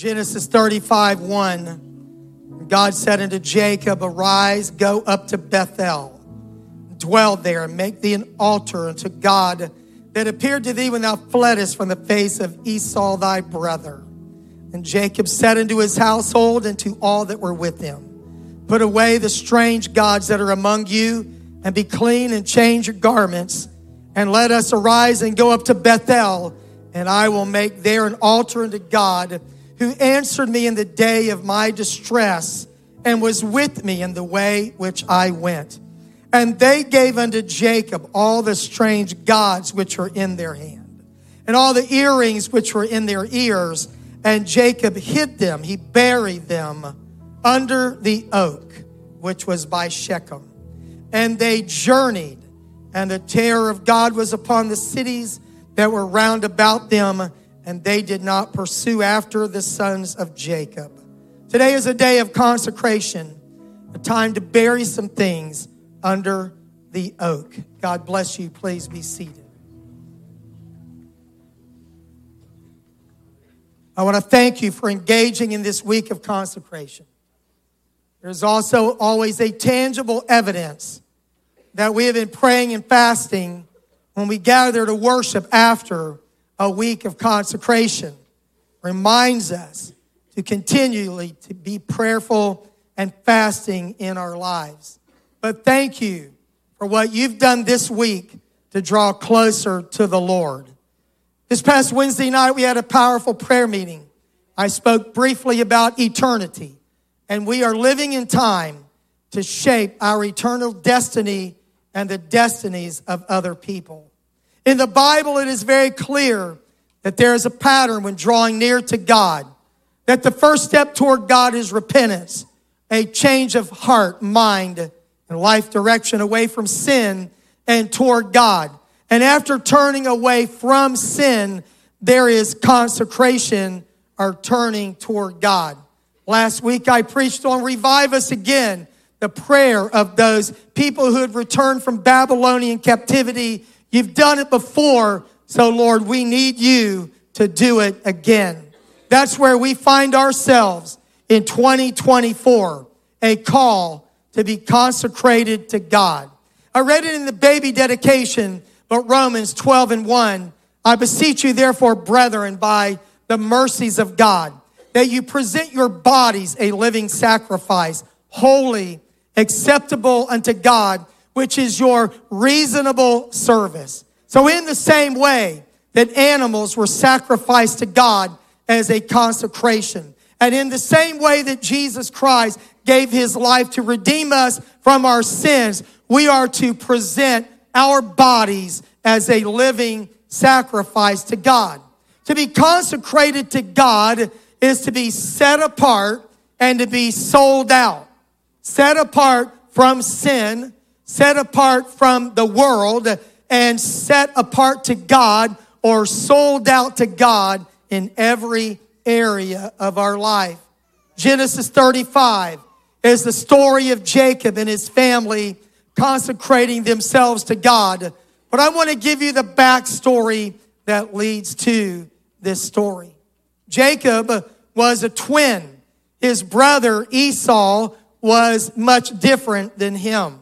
Genesis 35 1. God said unto Jacob, Arise, go up to Bethel, dwell there, and make thee an altar unto God that appeared to thee when thou fleddest from the face of Esau thy brother. And Jacob said unto his household and to all that were with him, Put away the strange gods that are among you, and be clean and change your garments, and let us arise and go up to Bethel, and I will make there an altar unto God, who answered me in the day of my distress, and was with me in the way which I went. And they gave unto Jacob all the strange gods which were in their hand, and all the earrings which were in their ears and Jacob hid them, he buried them under the oak which was by Shechem. And they journeyed, and the terror of God was upon the cities that were round about them, and they did not pursue after the sons of Jacob. Today is a day of consecration, a time to bury some things under the oak. God bless you. Please be seated. I want to thank you for engaging in this week of consecration. There's also always a tangible evidence that we have been praying and fasting when we gather to worship after a week of consecration. Reminds us to continually to be prayerful and fasting in our lives. But thank you for what you've done this week to draw closer to the Lord. This past Wednesday night, we had a powerful prayer meeting. I spoke briefly about eternity, and we are living in time to shape our eternal destiny and the destinies of other people. In the Bible, it is very clear that there is a pattern when drawing near to God, that the first step toward God is repentance, a change of heart, mind, and life direction away from sin and toward God. And after turning away from sin, there is consecration or turning toward God. Last week I preached on Revive Us Again, the prayer of those people who had returned from Babylonian captivity. You've done it before, so Lord, we need you to do it again. That's where we find ourselves in 2024, a call to be consecrated to God. I read it in the baby dedication but Romans 12 and 1, I beseech you, therefore, brethren, by the mercies of God, that you present your bodies a living sacrifice, holy, acceptable unto God, which is your reasonable service. So, in the same way that animals were sacrificed to God as a consecration, and in the same way that Jesus Christ gave his life to redeem us from our sins, we are to present our bodies as a living sacrifice to God. To be consecrated to God is to be set apart and to be sold out. Set apart from sin, set apart from the world, and set apart to God or sold out to God in every area of our life. Genesis 35 is the story of Jacob and his family consecrating themselves to God. But I want to give you the backstory that leads to this story. Jacob was a twin. His brother Esau was much different than him.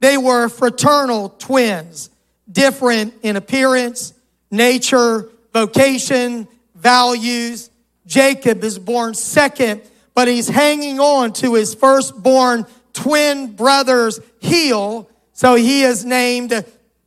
They were fraternal twins, different in appearance, nature, vocation, values. Jacob is born second, but he's hanging on to his firstborn twin brother's heel. So he is named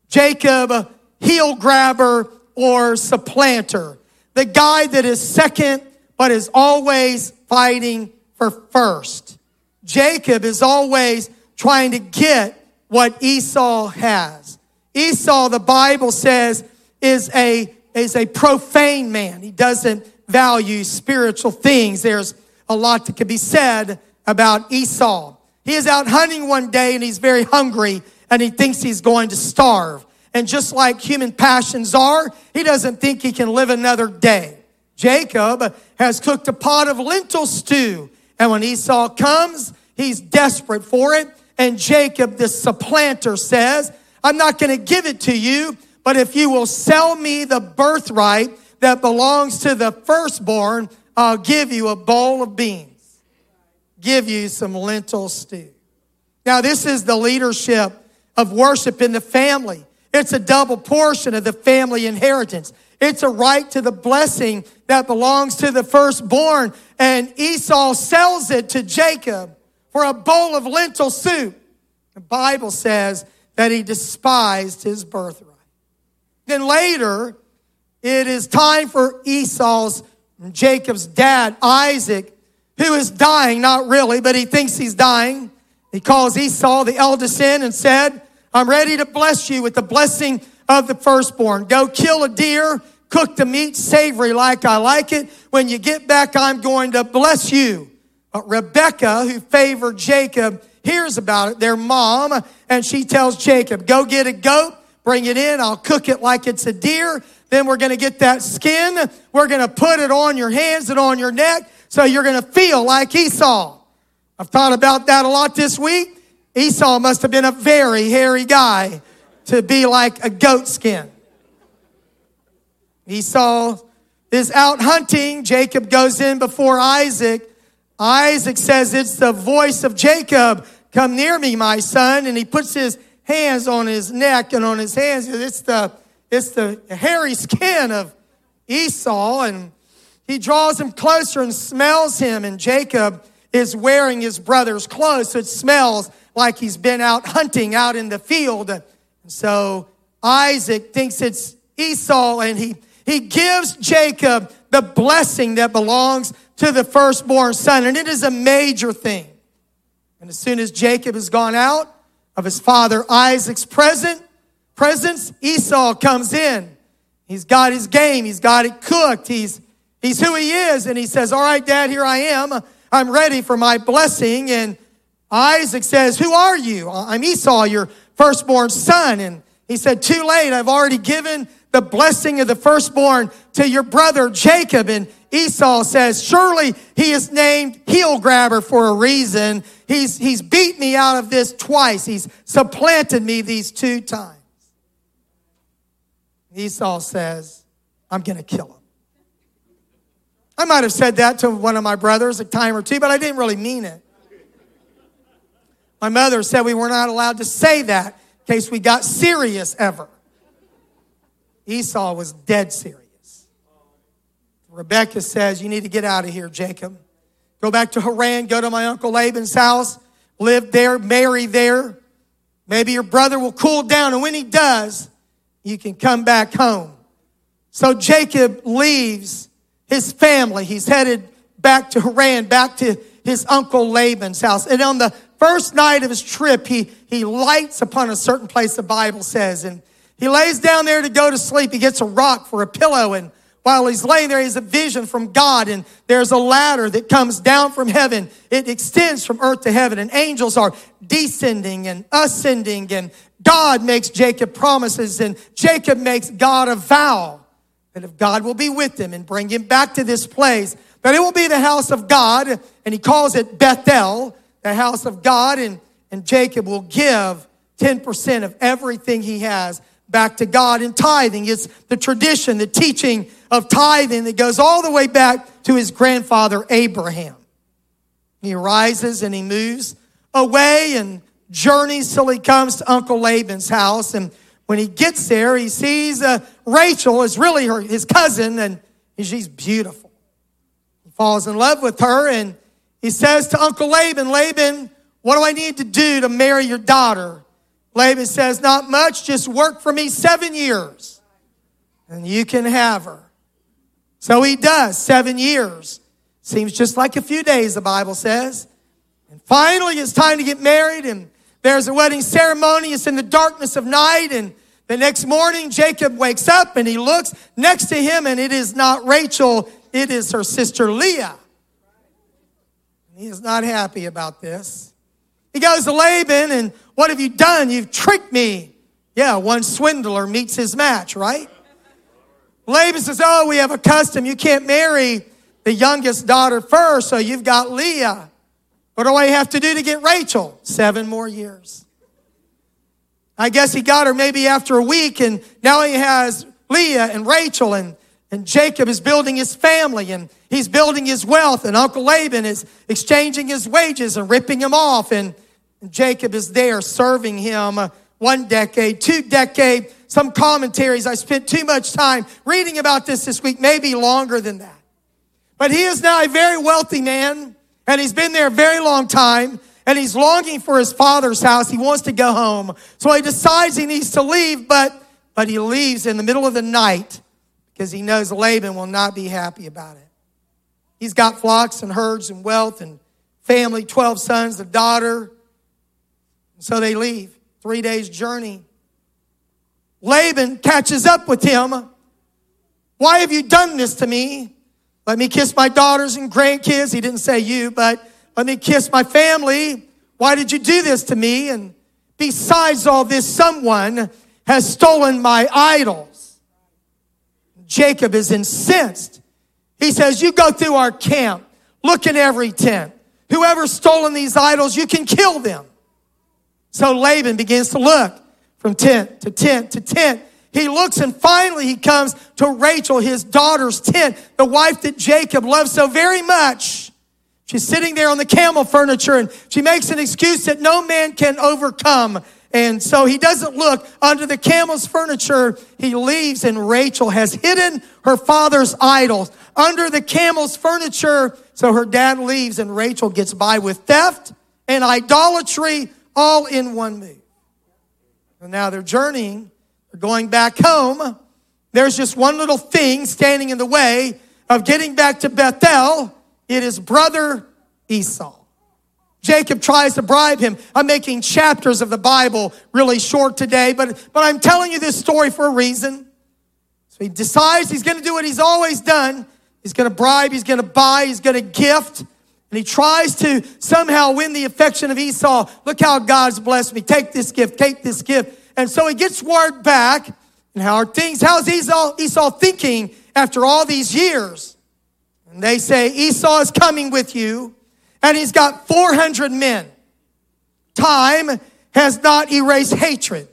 Jacob, heel grabber or supplanter. The guy that is second, but is always fighting for first. Jacob is always trying to get what Esau has. Esau, the Bible says, is a, is a profane man. He doesn't value spiritual things. There's a lot that could be said about Esau. He is out hunting one day and he's very hungry and he thinks he's going to starve. And just like human passions are, he doesn't think he can live another day. Jacob has cooked a pot of lentil stew. And when Esau comes, he's desperate for it. And Jacob, the supplanter, says, I'm not going to give it to you, but if you will sell me the birthright that belongs to the firstborn, I'll give you a bowl of beans, give you some lentil stew. Now, this is the leadership of worship in the family. It's a double portion of the family inheritance. It's a right to the blessing that belongs to the firstborn. And Esau sells it to Jacob for a bowl of lentil soup. The Bible says that he despised his birthright. Then later, it is time for Esau's, Jacob's dad, Isaac, who is dying, not really, but he thinks he's dying. He calls Esau, the eldest, in and said, I'm ready to bless you with the blessing of the firstborn. Go kill a deer, cook the meat savory like I like it. When you get back, I'm going to bless you. But Rebecca, who favored Jacob, hears about it, their mom, and she tells Jacob, go get a goat, bring it in, I'll cook it like it's a deer. Then we're to get that skin. We're to put it on your hands and on your neck so you're to feel like Esau. I've thought about that a lot this week. Esau must have been a very hairy guy to be like a goat skin. Esau is out hunting. Jacob goes in before Isaac. Isaac says, It's the voice of Jacob. Come near me, my son. And he puts his hands on his neck and on his hands. It's the, it's the hairy skin of Esau. And he draws him closer and smells him. And Jacob is wearing his brother's clothes. So it smells like he's been out hunting out in the field. And so Isaac thinks it's Esau and he, he gives Jacob the blessing that belongs to the firstborn son. And it is a major thing. And as soon as Jacob has gone out of his father Isaac's present, presence, Esau comes in. He's got his game. He's got it cooked. He's, he's who he is. And he says, all right, dad, here I am. I'm ready for my blessing. And Isaac says, Who are you? I'm Esau, your firstborn son. And he said, Too late. I've already given the blessing of the firstborn to your brother Jacob. And Esau says, Surely he is named heel grabber for a reason. He's, he's beat me out of this twice. He's supplanted me these two times. Esau says, I'm going to kill him. I might have said that to one of my brothers a time or two, but I didn't really mean it. My mother said we were not allowed to say that in case we got serious ever. Esau was dead serious. Rebecca says, You need to get out of here, Jacob. Go back to Haran, go to my uncle Laban's house, live there, marry there. Maybe your brother will cool down, and when he does, you can come back home. So Jacob leaves his family. He's headed back to Haran, back to his uncle Laban's house. And on the first night of his trip, he, he lights upon a certain place, the Bible says, and he lays down there to go to sleep. He gets a rock for a pillow, and while he's laying there, he has a vision from God, and there's a ladder that comes down from heaven. It extends from earth to heaven, and angels are descending and ascending, and God makes Jacob promises, and Jacob makes God a vow that if God will be with him and bring him back to this place, that it will be the house of God, and he calls it Bethel, the house of God, and, and Jacob will give 10% of everything he has back to God in tithing. It's the tradition, the teaching of tithing that goes all the way back to his grandfather Abraham. He rises and he moves away and journeys till he comes to Uncle Laban's house. And when he gets there, he sees uh, Rachel is really her, his cousin, and she's beautiful. He falls in love with her, and he says to Uncle Laban, Laban, what do I need to do to marry your daughter? Laban says, Not much, just work for me seven years, and you can have her. So he does, seven years. Seems just like a few days, the Bible says. And finally, it's time to get married, and there's a wedding ceremony. It's in the darkness of night, and the next morning, Jacob wakes up and he looks next to him, and it is not Rachel, it is her sister Leah. He is not happy about this. He goes to Laban, and what have you done? You've tricked me. Yeah, one swindler meets his match, right? Laban says, Oh, we have a custom. You can't marry the youngest daughter first, so you've got Leah. What do I have to do to get Rachel? Seven more years. I guess he got her maybe after a week, and now he has Leah and Rachel, and And Jacob is building his family and he's building his wealth. And Uncle Laban is exchanging his wages and ripping him off. And Jacob is there serving him one decade, two decade. Some commentaries, I spent too much time reading about this this week, maybe longer than that. But he is now a very wealthy man and he's been there a very long time and he's longing for his father's house. He wants to go home. So he decides he needs to leave, but, but he leaves in the middle of the night because he knows Laban will not be happy about it. He's got flocks and herds and wealth and family, 12 sons, a daughter. So they leave. Three days' journey. Laban catches up with him. Why have you done this to me? Let me kiss my daughters and grandkids. He didn't say you, but let me kiss my family. Why did you do this to me? And besides all this, someone has stolen my idols. Jacob is incensed. He says, You go through our camp, look in every tent. Whoever's stolen these idols, you can kill them. So Laban begins to look from tent to tent to tent. He looks and finally he comes to Rachel, his daughter's tent, the wife that Jacob loved so very much. She's sitting there on the camel furniture and she makes an excuse that no man can overcome. And so he doesn't look under the camel's furniture. He leaves and Rachel has hidden her father's idols under the camel's furniture. So her dad leaves and Rachel gets by with theft and idolatry all in one move. And now they're journeying, they're going back home. There's just one little thing standing in the way of getting back to Bethel. It is brother Esau. Jacob tries to bribe him. I'm making chapters of the Bible really short today, but, but I'm telling you this story for a reason. So he decides he's going to do what he's always done. He's going to bribe, he's going to buy, he's going to gift. And he tries to somehow win the affection of Esau. Look how God's blessed me. Take this gift, take this gift. And so he gets word back. And how are things? How's Esau, Esau thinking after all these years? And they say, Esau is coming with you and he's got 400 men. Time has not erased hatred.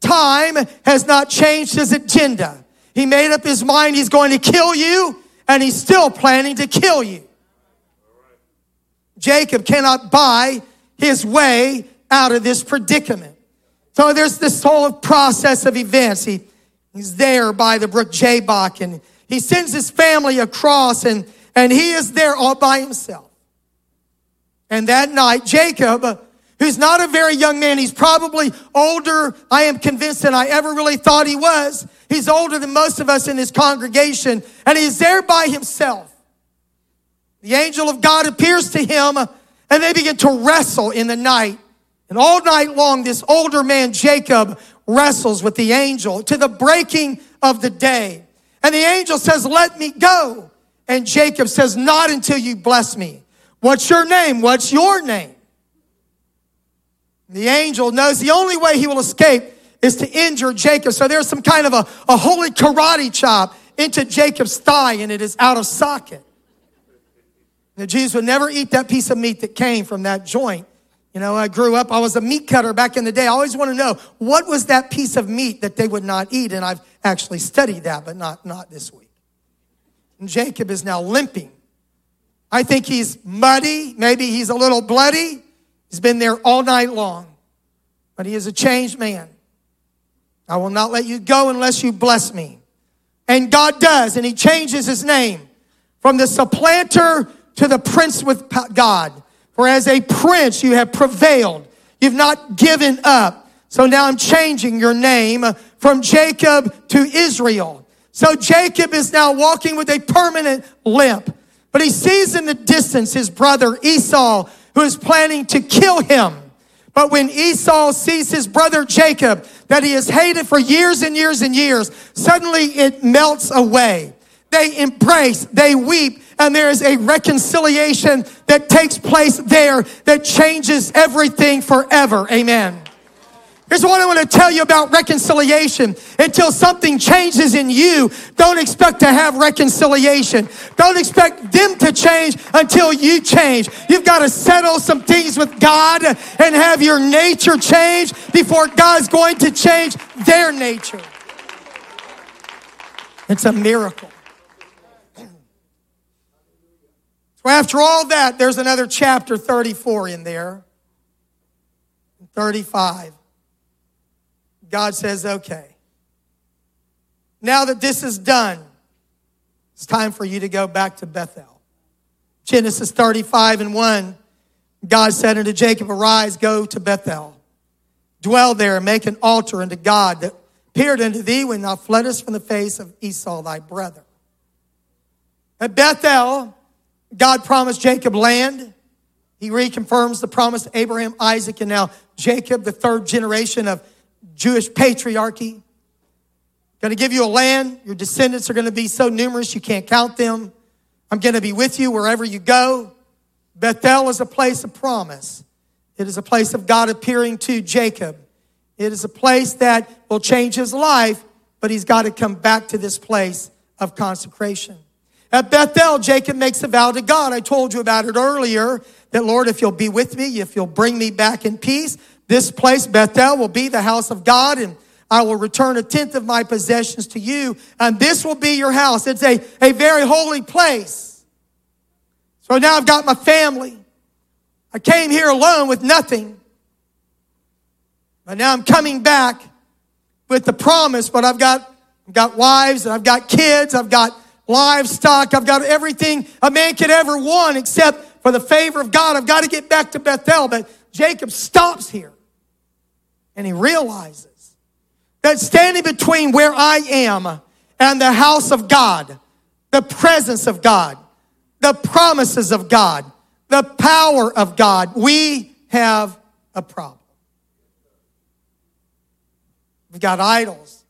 Time has not changed his agenda. He made up his mind he's going to kill you, and he's still planning to kill you. Jacob cannot buy his way out of this predicament. So there's this whole process of events. He, he's there by the brook Jabbok, and he sends his family across, and, and he is there all by himself. And that night, Jacob, uh, who's not a very young man, he's probably older, I am convinced, than I ever really thought he was. He's older than most of us in this congregation, and he's there by himself. The angel of God appears to him, and they begin to wrestle in the night. And all night long, this older man, Jacob, wrestles with the angel to the breaking of the day. And the angel says, Let me go. And Jacob says, Not until you bless me. What's your name? What's your name? The angel knows the only way he will escape is to injure Jacob. So there's some kind of a, a holy karate chop into Jacob's thigh and it is out of socket. The Jews would never eat that piece of meat that came from that joint. You know, I grew up, I was a meat cutter back in the day. I always want to know what was that piece of meat that they would not eat. And I've actually studied that, but not, not this week. And Jacob is now limping I think he's muddy. Maybe he's a little bloody. He's been there all night long. But he is a changed man. I will not let you go unless you bless me. And God does, and he changes his name from the supplanter to the prince with God. For as a prince, you have prevailed. You've not given up. So now I'm changing your name from Jacob to Israel. So Jacob is now walking with a permanent limp. But he sees in the distance his brother Esau, who is planning to kill him. But when Esau sees his brother Jacob, that he has hated for years and years and years, suddenly it melts away. They embrace, they weep, and there is a reconciliation that takes place there that changes everything forever. Amen. Here's what I want to tell you about reconciliation. Until something changes in you, don't expect to have reconciliation. Don't expect them to change until you change. You've got to settle some things with God and have your nature change before God's going to change their nature. It's a miracle. So after all that, there's another chapter 34 in there. 35. God says, okay. Now that this is done, it's time for you to go back to Bethel. Genesis 35 and 1, God said unto Jacob, Arise, go to Bethel. Dwell there and make an altar unto God that appeared unto thee when thou fleddest from the face of Esau thy brother. At Bethel, God promised Jacob land. He reconfirms the promise to Abraham, Isaac, and now Jacob, the third generation of Jewish patriarchy. Going to give you a land. Your descendants are going to be so numerous you can't count them. I'm going to be with you wherever you go. Bethel is a place of promise. It is a place of God appearing to Jacob. It is a place that will change his life, but he's got to come back to this place of consecration. At Bethel, Jacob makes a vow to God. I told you about it earlier that, Lord, if you'll be with me, if you'll bring me back in peace, this place, Bethel, will be the house of God, and I will return a tenth of my possessions to you, and this will be your house. It's a, a very holy place. So now I've got my family. I came here alone with nothing. But now I'm coming back with the promise, but I've got, I've got wives and I've got kids, I've got livestock, I've got everything a man could ever want except for the favor of God. I've got to get back to Bethel. But Jacob stops here and he realizes that standing between where I am and the house of God, the presence of God, the promises of God, the power of God, we have a problem. We've got idols.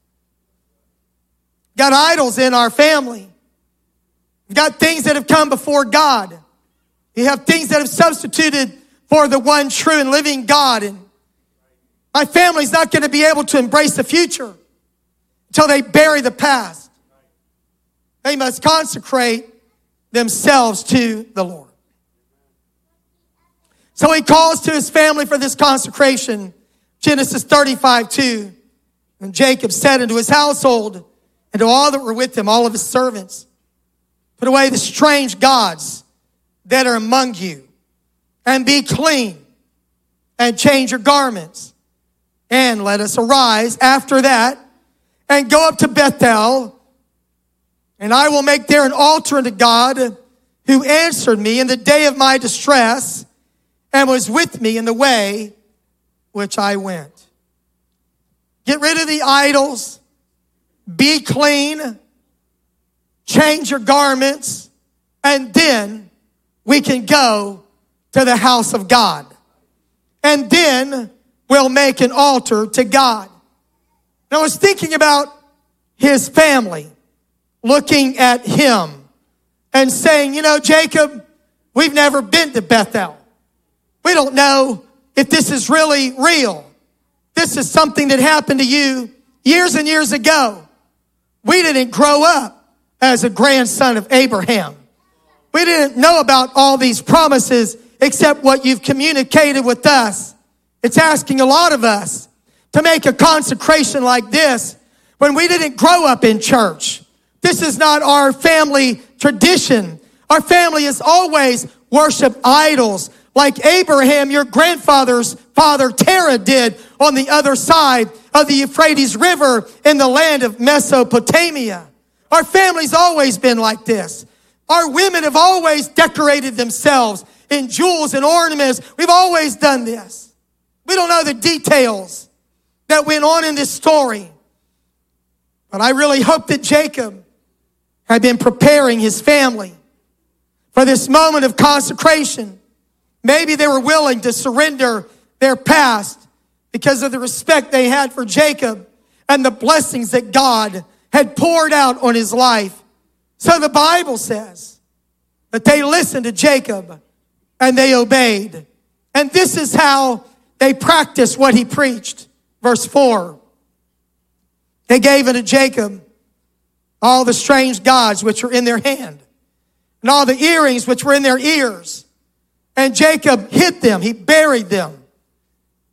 Got idols in our family. We've got things that have come before God. You have things that have substituted for the one true and living God. And my family's not going to be able to embrace the future until they bury the past. They must consecrate themselves to the Lord. So he calls to his family for this consecration. Genesis 35, 2. And Jacob said unto his household and to all that were with him, all of his servants, put away the strange gods that are among you and be clean and change your garments. And let us arise after that and go up to Bethel and I will make there an altar unto God who answered me in the day of my distress and was with me in the way which I went. Get rid of the idols, be clean, change your garments, and then we can go to the house of God. And then we'll make an altar to God. And I was thinking about his family, looking at him and saying, you know, Jacob, we've never been to Bethel. We don't know if this is really real. This is something that happened to you years and years ago. We didn't grow up as a grandson of Abraham. We didn't know about all these promises except what you've communicated with us. It's asking a lot of us to make a consecration like this when we didn't grow up in church. This is not our family tradition. Our family has always worshiped idols like Abraham, your grandfather's father Terah did on the other side of the Euphrates River in the land of Mesopotamia. Our family's always been like this. Our women have always decorated themselves in jewels and ornaments. We've always done this. We don't know the details that went on in this story. But I really hope that Jacob had been preparing his family for this moment of consecration Maybe they were willing to surrender their past because of the respect they had for Jacob and the blessings that God had poured out on his life. So the Bible says that they listened to Jacob and they obeyed. And this is how they practiced what he preached. Verse 4. They gave unto Jacob all the strange gods which were in their hand, and all the earrings which were in their ears and Jacob hid them, he buried them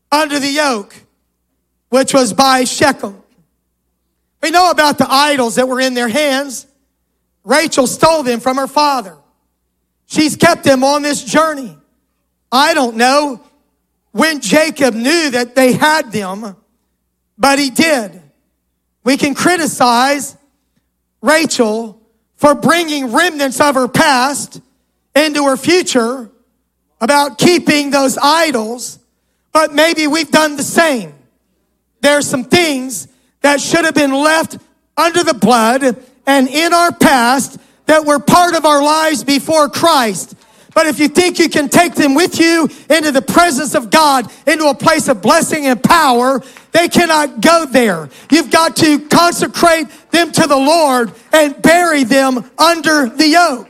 under the oak, which was by Shechem. We know about the idols that were in their hands. Rachel stole them from her father. She's kept them on this journey. I don't know when Jacob knew that they had them, but he did. We can criticize Rachel for bringing remnants of her past into her future about keeping those idols, but maybe we've done the same. There are some things that should have been left under the blood and in our past that were part of our lives before Christ. But if you think you can take them with you into the presence of God, into a place of blessing and power, they cannot go there. You've got to consecrate them to the Lord and bury them under the oak.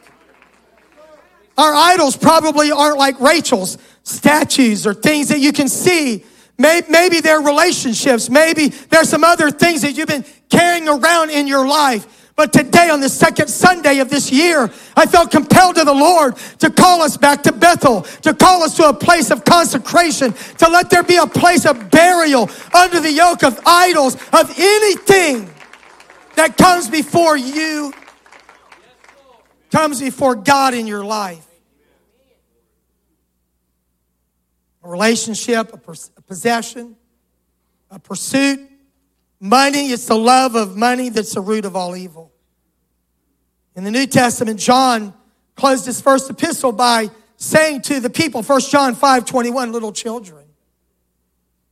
Our idols probably aren't like Rachel's statues or things that you can see. Maybe they're relationships. Maybe there's some other things that you've been carrying around in your life. But today, on the second Sunday of this year, I felt compelled to the Lord to call us back to Bethel, to call us to a place of consecration, to let there be a place of burial under the oak of idols, of anything that comes before you, comes before God in your life. A relationship, a possession, a pursuit, Money, it's the love of money that's the root of all evil. In the New Testament, John closed his first epistle by saying to the people, 1 John 5 21, little children,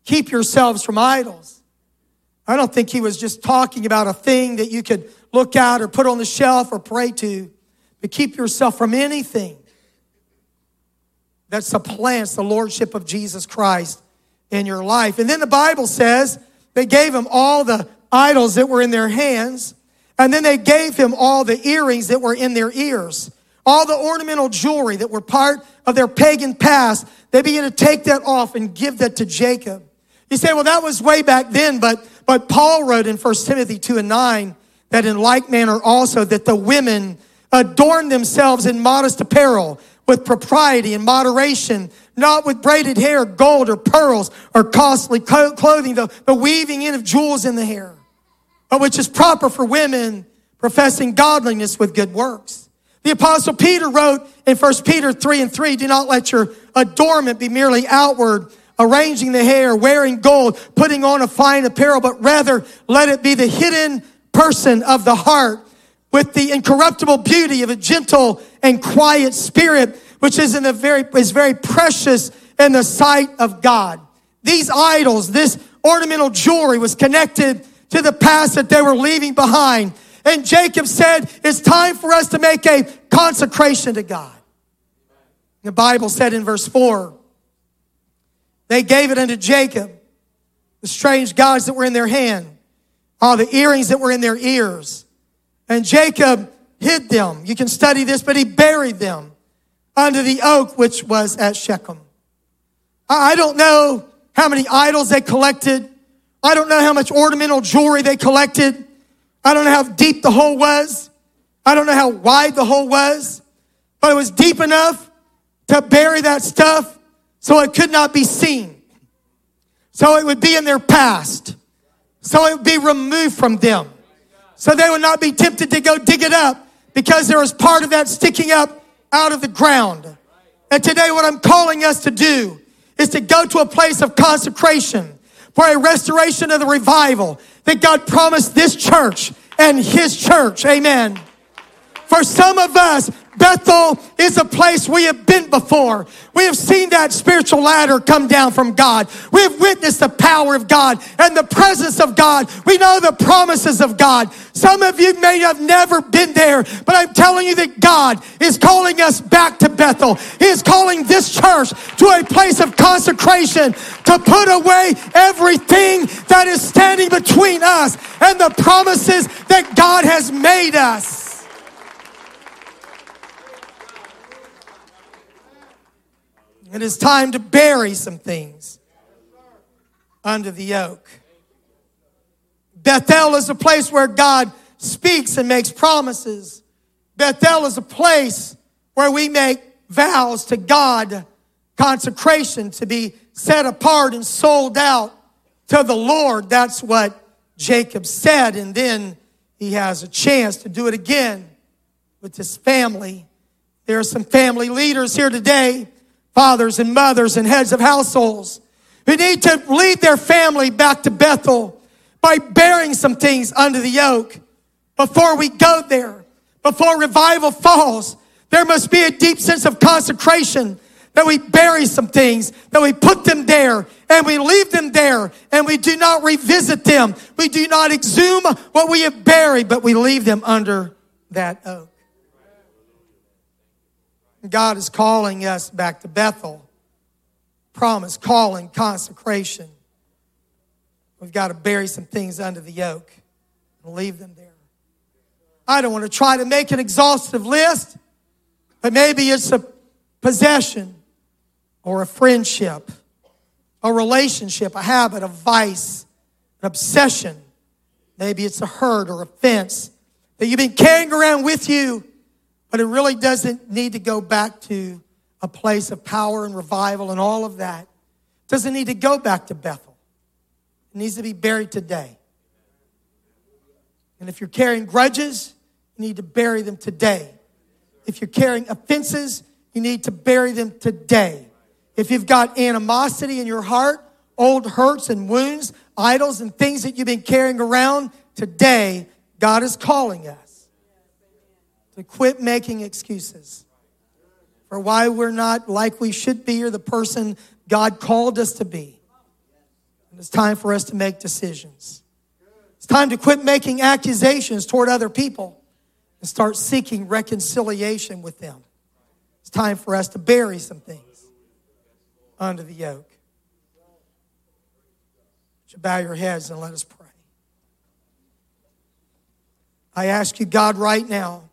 keep yourselves from idols. I don't think he was just talking about a thing that you could look at or put on the shelf or pray to, but keep yourself from anything that supplants the lordship of Jesus Christ in your life. And then the Bible says they gave him all the idols that were in their hands, and then they gave him all the earrings that were in their ears, all the ornamental jewelry that were part of their pagan past. They began to take that off and give that to Jacob. You say, well, that was way back then, but, but Paul wrote in 1 Timothy 2 and 9 that in like manner also that the women adorn themselves in modest apparel with propriety and moderation, not with braided hair, gold or pearls or costly clothing, the, weaving in of jewels in the hair, but which is proper for women professing godliness with good works. The apostle Peter wrote in 1 Peter 3 and 3, do not let your adornment be merely outward, arranging the hair, wearing gold, putting on a fine apparel, but rather let it be the hidden person of the heart with the incorruptible beauty of a gentle and quiet spirit, which is in the very, is very precious in the sight of God. These idols, this ornamental jewelry was connected to the past that they were leaving behind. And Jacob said, it's time for us to make a consecration to God. The Bible said in verse 4, they gave it unto Jacob, the strange gods that were in their hand, all the earrings that were in their ears, and Jacob hid them. You can study this, but he buried them under the oak which was at Shechem. I don't know how many idols they collected. I don't know how much ornamental jewelry they collected. I don't know how deep the hole was. I don't know how wide the hole was, but it was deep enough to bury that stuff so it could not be seen. So it would be in their past. So it would be removed from them so they would not be tempted to go dig it up because there is part of that sticking up out of the ground. And today, what I'm calling us to do is to go to a place of consecration for a restoration of the revival that God promised this church and His church. Amen. For some of us, Bethel is a place we have been before. We have seen that spiritual ladder come down from God. We have witnessed the power of God and the presence of God. We know the promises of God. Some of you may have never been there, but I'm telling you that God is calling us back to Bethel. He is calling this church to a place of consecration to put away everything that is standing between us and the promises that God has made us. It is time to bury some things under the oak. Bethel is a place where God speaks and makes promises. Bethel is a place where we make vows to God, consecration to be set apart and sold out to the Lord. That's what Jacob said. And then he has a chance to do it again with his family There are some family leaders here today, fathers and mothers and heads of households, who need to lead their family back to Bethel by bearing some things under the oak. Before we go there, before revival falls, there must be a deep sense of consecration that we bury some things, that we put them there and we leave them there and we do not revisit them. We do not exhume what we have buried, but we leave them under that oak. God is calling us back to Bethel. Promise, calling, consecration. We've got to bury some things under the oak and leave them there. I don't want to try to make an exhaustive list, but maybe it's a possession or a friendship, a relationship, a habit, a vice, an obsession. Maybe it's a hurt or offense that you've been carrying around with you, but it really doesn't need to go back to a place of power and revival and all of that. It doesn't need to go back to Bethel. It needs to be buried today. And if you're carrying grudges, you need to bury them today. If you're carrying offenses, you need to bury them today. If you've got animosity in your heart, old hurts and wounds, idols and things that you've been carrying around, today, God is calling us to quit making excuses for why we're not like we should be or the person God called us to be. And it's time for us to make decisions. It's time to quit making accusations toward other people and start seeking reconciliation with them. It's time for us to bury some things under the oak. Would bow your heads and let us pray? I ask you, God, right now,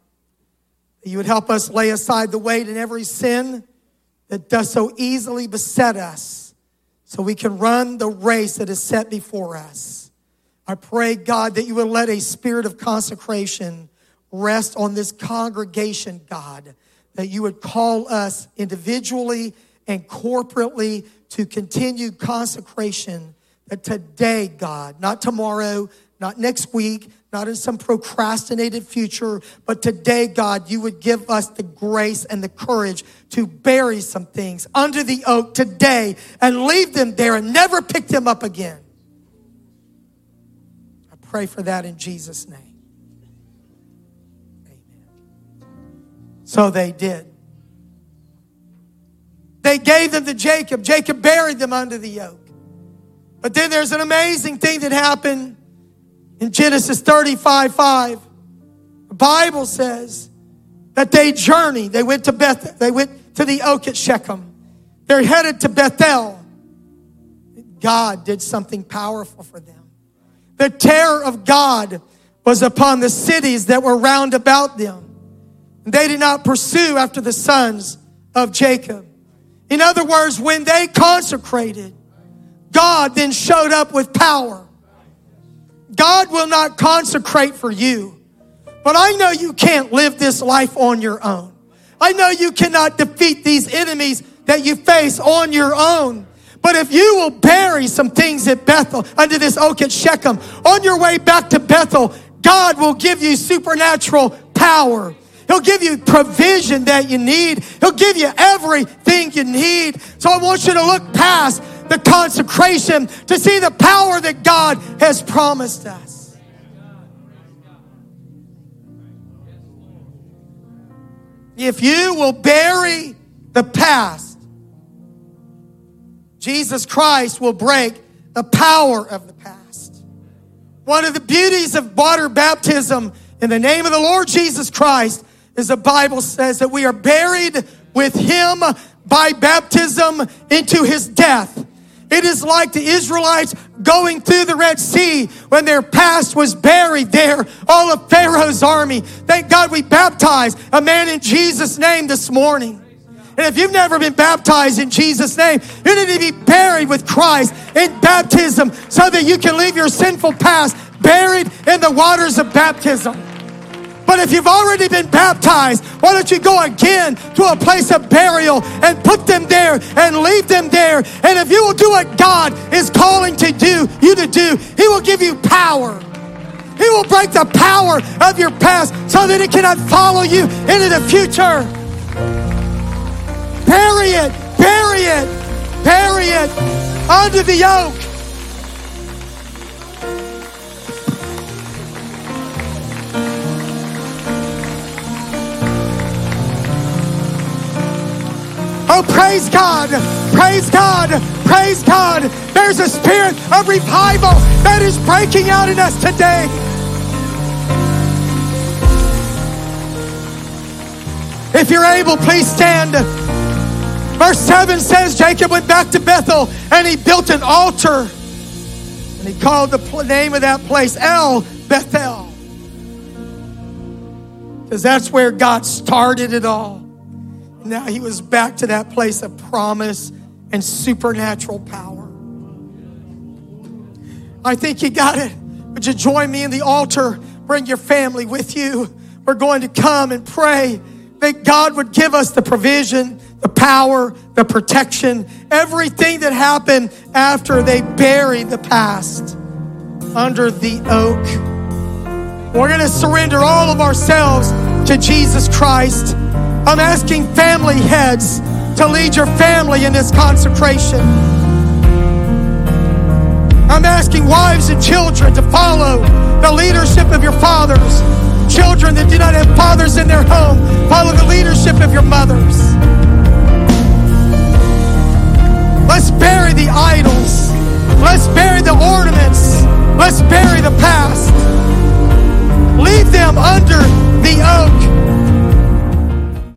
that you would help us lay aside the weight and every sin that does so easily beset us so we can run the race that is set before us. I pray, God, that you would let a spirit of consecration rest on this congregation, God, that you would call us individually and corporately to continue consecration that today, God, not tomorrow, not next week, not in some procrastinated future, but today, God, you would give us the grace and the courage to bury some things under the oak today and leave them there and never pick them up again. I pray for that in Jesus' name. Amen. So they did. They gave them to Jacob. Jacob buried them under the oak. But then there's an amazing thing that happened in Genesis 35 5. The Bible says that they journeyed. They went to Beth, they went to the oak at Shechem. They're headed to Bethel. God did something powerful for them. The terror of God was upon the cities that were round about them. They did not pursue after the sons of Jacob. In other words, when they consecrated, God then showed up with power. God will not consecrate for you, but I know you can't live this life on your own. I know you cannot defeat these enemies that you face on your own. But if you will bury some things at Bethel, under this oak at Shechem, on your way back to Bethel, God will give you supernatural power. He'll give you provision that you need. He'll give you everything you need. So I want you to look past the consecration to see the power that God has promised us. If you will bury the past, Jesus Christ will break the power of the past. One of the beauties of water baptism in the name of the Lord Jesus Christ is the Bible says that we are buried with him by baptism into his death. It is like the Israelites going through the Red Sea when their past was buried there, all of Pharaoh's army. Thank God we baptized a man in Jesus' name this morning. And if you've never been baptized in Jesus' name, you need to be buried with Christ in baptism so that you can leave your sinful past buried in the waters of baptism. But if you've already been baptized, why don't you go again to a place of burial and put them there and leave them there? And if you will do what God is calling to do, you to do, He will give you power. He will break the power of your past so that it cannot follow you into the future. Bury it, bury it, bury it under the oak. Oh, praise God, praise God, praise God. There's a spirit of revival that is breaking out in us today. If you're able, please stand. Verse 7 says Jacob went back to Bethel and he built an altar. And he called the name of that place El Bethel. Because that's where God started it all. Now he was back to that place of promise and supernatural power. I think you got it. Would you join me in the altar? Bring your family with you. We're going to come and pray that God would give us the provision, the power, the protection, everything that happened after they buried the past under the oak. We're going to surrender all of ourselves to Jesus Christ. I'm asking family heads to lead your family in this consecration. I'm asking wives and children to follow the leadership of your fathers children that do not have fathers in their home, follow the leadership of your mothers. Let's bury the idols. Let's bury the ornaments. Let's bury the past. Leave them under the oak